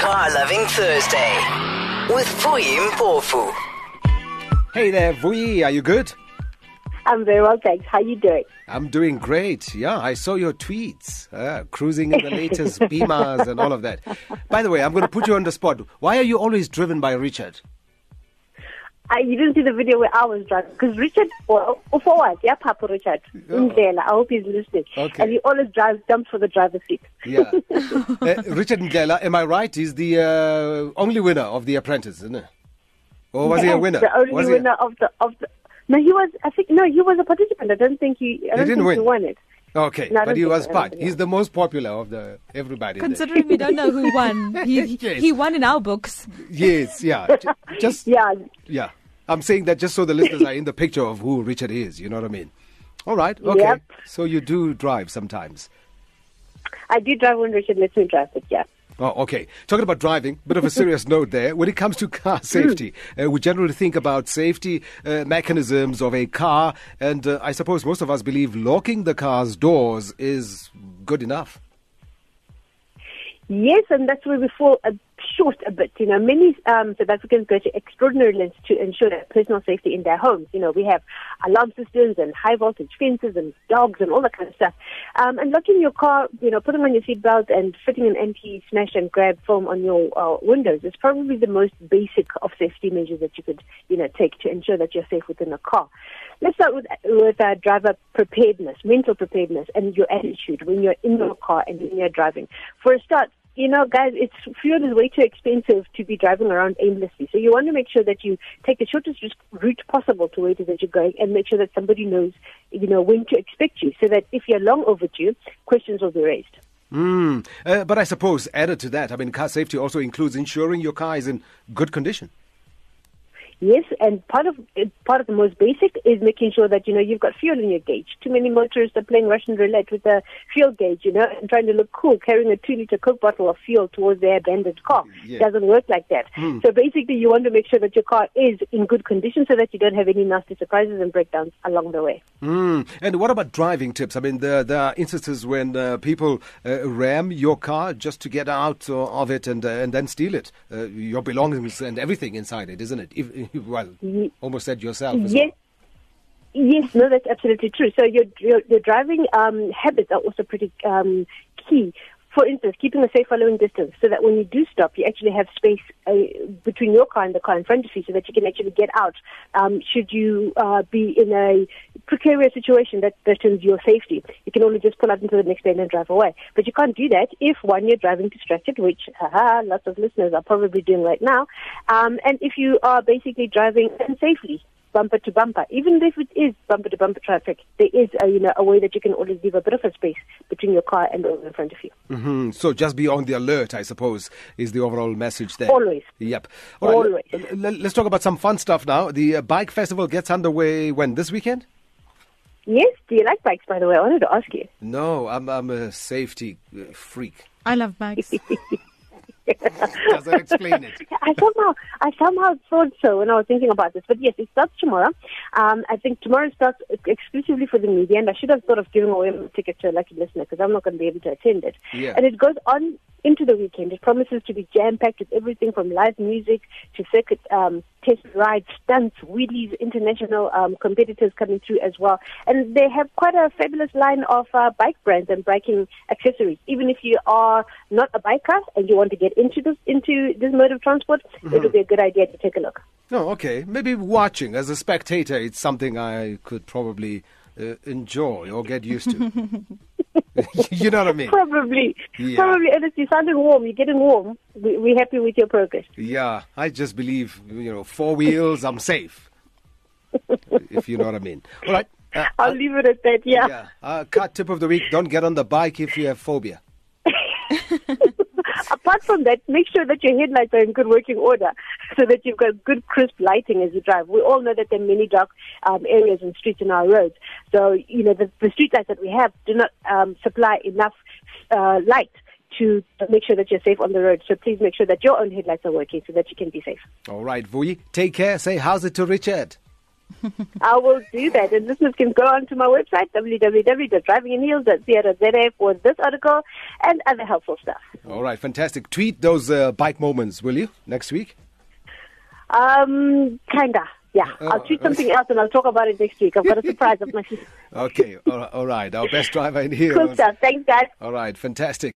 Car Loving Thursday with Vuyi Mpofu. Hey there, Vuyi, are you good? I'm very well, thanks. How you doing? I'm doing great. Yeah, I saw your tweets, uh, cruising in the latest Beamers and all of that. By the way, I'm going to put you on the spot. Why are you always driven by Richard? I, you didn't see the video where I was driving because Richard, well, for what? Yeah, Papa Richard. Oh. Ndlela. I hope he's listening. Okay. And he always drives, jumps for the driver's seat. Yeah. uh, Richard Ndlela, am I right? He's the uh, only winner of The Apprentice, isn't it? Or was he a winner? The only was he- winner of the of the. No, he was. I think no, he was a participant. I don't think he. I don't didn't think win. he won it. Okay, No, but he was so. I don't part. He's the most popular of the everybody. there. Considering we don't know who won, he Yes. he won in our books. Yes, yeah. Just Yeah, Yeah. I'm saying that just so the listeners are in the picture of who Richard is, you know what I mean? All right, okay. Yep. So you do drive sometimes. I do drive when Richard lets me drive, but yeah. Oh, okay. Talking about driving, bit of a serious note there. When it comes to car safety, uh, we generally think about safety uh, mechanisms of a car, and uh, I suppose most of us believe locking the car's doors is good enough. Yes, and that's where we fall short a bit. You know, many um, South Africans go to extraordinary lengths to ensure their personal safety in their homes. You know, we have alarm systems and high voltage fences and dogs and all that kind of stuff. Um, and locking your car, you know, putting on your seatbelt and fitting an anti smash and grab film on your uh, windows is probably the most basic of safety measures that you could, you know, take to ensure that you're safe within a car. Let's start with with uh, driver preparedness, mental preparedness, and your attitude when you're in your car and when you're driving. For a start, you know, guys, it's fuel is way too expensive to be driving around aimlessly. So you want to make sure that you take the shortest route possible to where it is that you're going, and make sure that somebody knows, you know, when to expect you, so that if you're long overdue, questions will be raised. Mm. Uh, but I suppose, added to that, I mean, car safety also includes ensuring your car is in good condition. Yes, and part of part of the most basic is making sure that you know you've got fuel in your gauge. Too many motorists are playing Russian roulette with the fuel gauge, you know, and trying to look cool, carrying a two-liter Coke bottle of fuel towards their abandoned car. Yeah. Doesn't work like that. So basically, you want to make sure that your car is in good condition, so that you don't have any nasty surprises and breakdowns along the way. Mm. And what about driving tips? I mean, there, there are instances when uh, people uh, ram your car just to get out uh, of it and uh, and then steal it, uh, your belongings and everything inside it, isn't it? If, well, Ye- almost said yourself. Yes. Yes, no, that's absolutely true. So your your, your driving um, habits are also pretty um, key. For instance, keeping a safe following distance so that when you do stop, you actually have space uh, between your car and the car in front of you so that you can actually get out. Um, should you uh, be in a precarious situation that threatens your safety, you can only just pull out into the next lane and drive away. But you can't do that if, one, you're driving distracted, which haha, lots of listeners are probably doing right now, um, and if you are basically driving unsafely bumper to bumper. Even if it is bumper to bumper traffic, there is a, you know, a way that you can always leave a bit of a space between your car and the one in front of you. hmm So just be on the alert, I suppose, is the overall message there. Always. Yep. All right, Always. l- l- let's talk about some fun stuff now. The uh, bike festival gets underway when this weekend? Yes, do you like bikes, by the way? I wanted to ask you. No, I'm I'm a safety uh, freak. I love bikes. Explain it. I somehow, I somehow thought so when I was thinking about this. But yes, it starts tomorrow. Um, I think tomorrow starts exclusively for the media, and I should have thought of giving away my ticket to a lucky listener because I'm not going to be able to attend it. Yeah. And it goes on into the weekend. It promises to be jam packed with everything from live music to circuit um, test rides, stunts, wheelies, international um, competitors coming through as well. And they have quite a fabulous line of uh, bike brands and biking accessories. Even if you are not a biker and you want to get into this into this mode of transport, it would be a good idea to take a look. No, okay. Maybe watching as a spectator, it's something I could probably uh, enjoy or get used to. you know what I mean? Probably, Yeah. probably. Ernest, you're sounding warm. You're getting warm. We, we're happy with your progress. Yeah, I just believe, you know, four wheels, I'm safe. if you know what I mean. All right. Uh, I'll leave it at that. Yeah. yeah. Uh, cut tip of the week don't get on the bike if you have phobia. Apart from that, make sure that your headlights are in good working order so that you've got good crisp lighting as you drive. We all know that there are many dark um, areas and streets in our roads. So, you know, the, the street lights that we have do not um, supply enough uh, light to make sure that you're safe on the road. So please make sure that your own headlights are working so that you can be safe. All right, Vuyi, take care. Say how's it to Richard. I will do that. And listeners can go onto my website, www.drivinginheels.co.za for this article and other helpful stuff. All right, fantastic. Tweet those uh, bike moments, will you, next week? Um, kinda. Yeah, I'll tweet something else and I'll talk about it next week. I've got a surprise up my sleeve. Okay, all right, all right. Our best driver in here. Cool stuff. Thanks, guys. All right, fantastic.